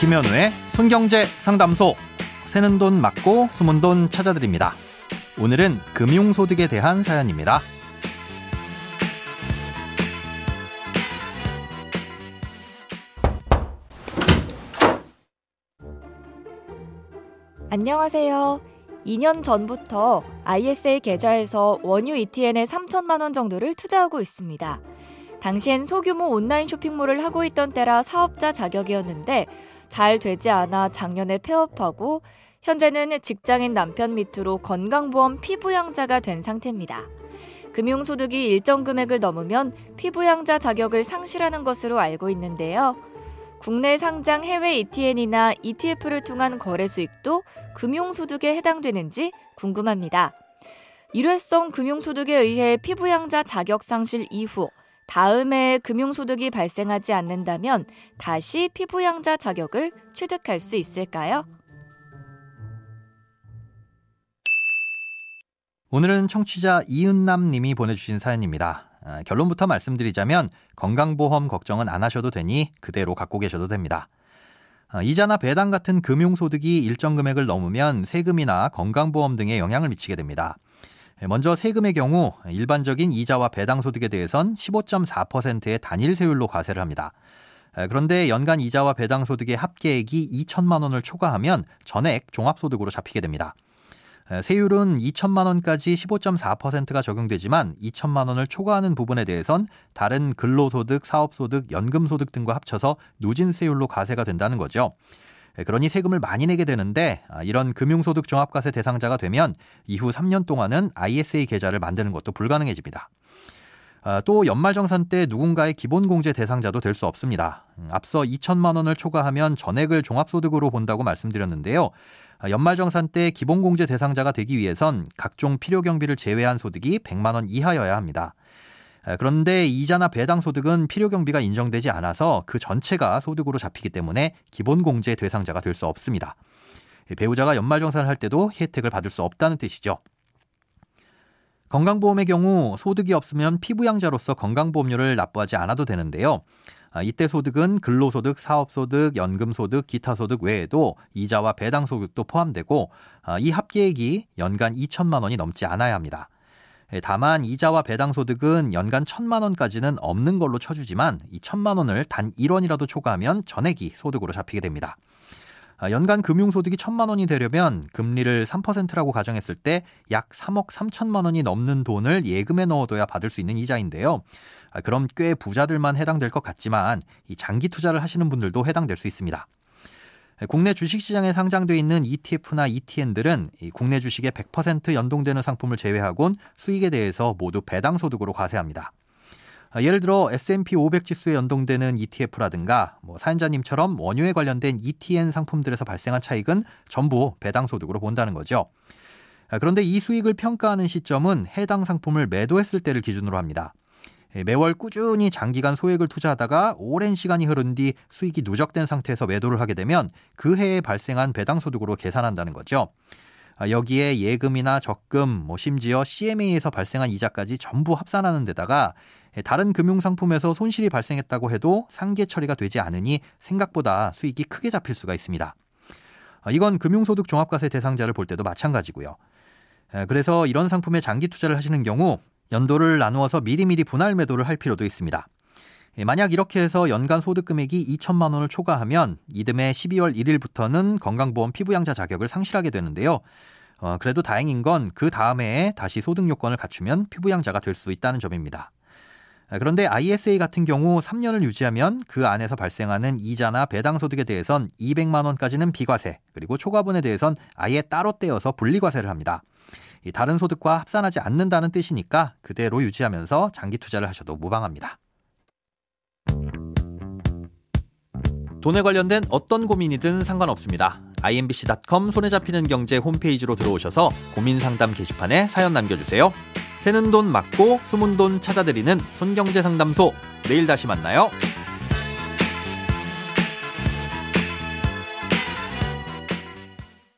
김현우의 손경제 상담소. 새는 돈 맞고 숨은 돈 찾아드립니다. 오늘은 금융소득에 대한 사연입니다. 안녕하세요. 2년 전부터 ISA 계좌에서 원유 ETN에 3천만 원 정도를 투자하고 있습니다. 당시엔 소규모 온라인 쇼핑몰을 하고 있던 때라 사업자 자격이었는데 잘 되지 않아 작년에 폐업하고 현재는 직장인 남편 밑으로 건강보험 피부양자가 된 상태입니다. 금융소득이 일정 금액을 넘으면 피부양자 자격을 상실하는 것으로 알고 있는데요. 국내 상장 해외 ETN이나 ETF를 통한 거래 수익도 금융소득에 해당되는지 궁금합니다. 일회성 금융소득에 의해 피부양자 자격 상실 이후 다음에 금융소득이 발생하지 않는다면 다시 피부양자 자격을 취득할 수 있을까요? 오늘은 청취자 이은남 님이 보내주신 사연입니다. 아, 결론부터 말씀드리자면 건강보험 걱정은 안 하셔도 되니 그대로 갖고 계셔도 됩니다. 아, 이자나 배당 같은 금융소득이 일정 금액을 넘으면 세금이나 건강보험 등에 영향을 미치게 됩니다. 예, 먼저 세금의 경우 일반적인 이자와 배당 소득에 대해선 15.4%의 단일 세율로 과세를 합니다. 예, 그런데 연간 이자와 배당 소득의 합계액이 2천만 원을 초과하면 전액 종합소득으로 잡히게 됩니다. 예, 세율은 2천만 원까지 15.4%가 적용되지만 2천만 원을 초과하는 부분에 대해선 다른 근로소득, 사업소득, 연금소득 등과 합쳐서 누진세율로 과세가 된다는 거죠. 예, 그러니 세금을 많이 내게 되는데 아, 이런 금융소득 종합과세 대상자가 되면 이후 3년 동안은 ISA 계좌를 만드는 것도 불가능해집니다. 아, 또 연말정산 때 누군가의 기본공제 대상자도 될 수 없습니다. 음, 앞서 2천만 원을 초과하면 전액을 종합소득으로 본다고 말씀드렸는데요. 아, 연말정산 때 기본공제 대상자가 되기 위해선 각종 필요경비를 제외한 소득이 100만 원 이하여야 합니다. 그런데 이자나 배당 소득은 필요 경비가 인정되지 않아서 그 전체가 소득으로 잡히기 때문에 기본 공제 대상자가 될 수 없습니다. 배우자가 연말정산을 할 때도 혜택을 받을 수 없다는 뜻이죠. 건강보험의 경우 소득이 없으면 피부양자로서 건강보험료를 납부하지 않아도 되는데요. 아, 이때 소득은 근로소득, 사업소득, 연금소득, 기타소득 외에도 이자와 배당소득도 포함되고 아, 이 합계액이 연간 2천만 원이 넘지 않아야 합니다. 예, 다만 이자와 배당 소득은 연간 천만 원까지는 없는 걸로 쳐주지만 이 천만 원을 단 1원이라도 초과하면 전액이 소득으로 잡히게 됩니다. 아, 연간 금융소득이 천만 원이 되려면 금리를 3%라고 가정했을 때 약 3억 3천만 원이 넘는 돈을 예금에 넣어둬야 받을 수 있는 이자인데요. 아, 그럼 꽤 부자들만 해당될 것 같지만 이 장기 투자를 하시는 분들도 해당될 수 있습니다. 국내 주식시장에 상장돼 있는 ETF나 ETN들은 국내 주식에 100% 연동되는 상품을 제외하곤 수익에 대해서 모두 배당 소득으로 과세합니다. 아, 예를 들어 S&P 500 지수에 연동되는 ETF라든가 뭐 사연자님처럼 원유에 관련된 ETN 상품들에서 발생한 차익은 전부 배당 소득으로 본다는 거죠. 아, 그런데 이 수익을 평가하는 시점은 해당 상품을 매도했을 때를 기준으로 합니다. 예, 매월 꾸준히 장기간 소액을 투자하다가 오랜 시간이 흐른 뒤 수익이 누적된 상태에서 매도를 하게 되면 그 해에 발생한 배당 소득으로 계산한다는 거죠. 아, 여기에 예금이나 적금, 뭐 심지어 CMA에서 발생한 이자까지 전부 합산하는 데다가 예, 다른 금융상품에서 손실이 발생했다고 해도 상계 처리가 되지 않으니 생각보다 수익이 크게 잡힐 수가 있습니다. 아, 이건 금융소득 종합과세 대상자를 볼 때도 마찬가지고요. 예, 그래서 이런 상품에 장기 투자를 하시는 경우 연도를 나누어서 미리미리 분할 매도를 할 필요도 있습니다. 예, 만약 이렇게 해서 연간 소득 금액이 2천만 원을 초과하면 이듬해 12월 1일부터는 건강보험 피부양자 자격을 상실하게 되는데요. 어, 그래도 다행인 건 그 다음 해에 다시 소득 요건을 갖추면 피부양자가 될 수 있다는 점입니다. 아, 그런데 ISA 같은 경우 3년을 유지하면 그 안에서 발생하는 이자나 배당 소득에 대해선 200만 원까지는 비과세, 그리고 초과분에 대해선 아예 따로 떼어서 분리과세를 합니다. 다른 소득과 합산하지 않는다는 뜻이니까 그대로 유지하면서 장기 투자를 하셔도 무방합니다. 돈에 관련된 어떤 고민이든 상관없습니다. imbc.com 손에 잡히는 경제 홈페이지로 들어오셔서 고민 상담 게시판에 사연 남겨주세요. 새는 돈 맞고 숨은 돈 찾아드리는 손경제 상담소. 내일 다시 만나요.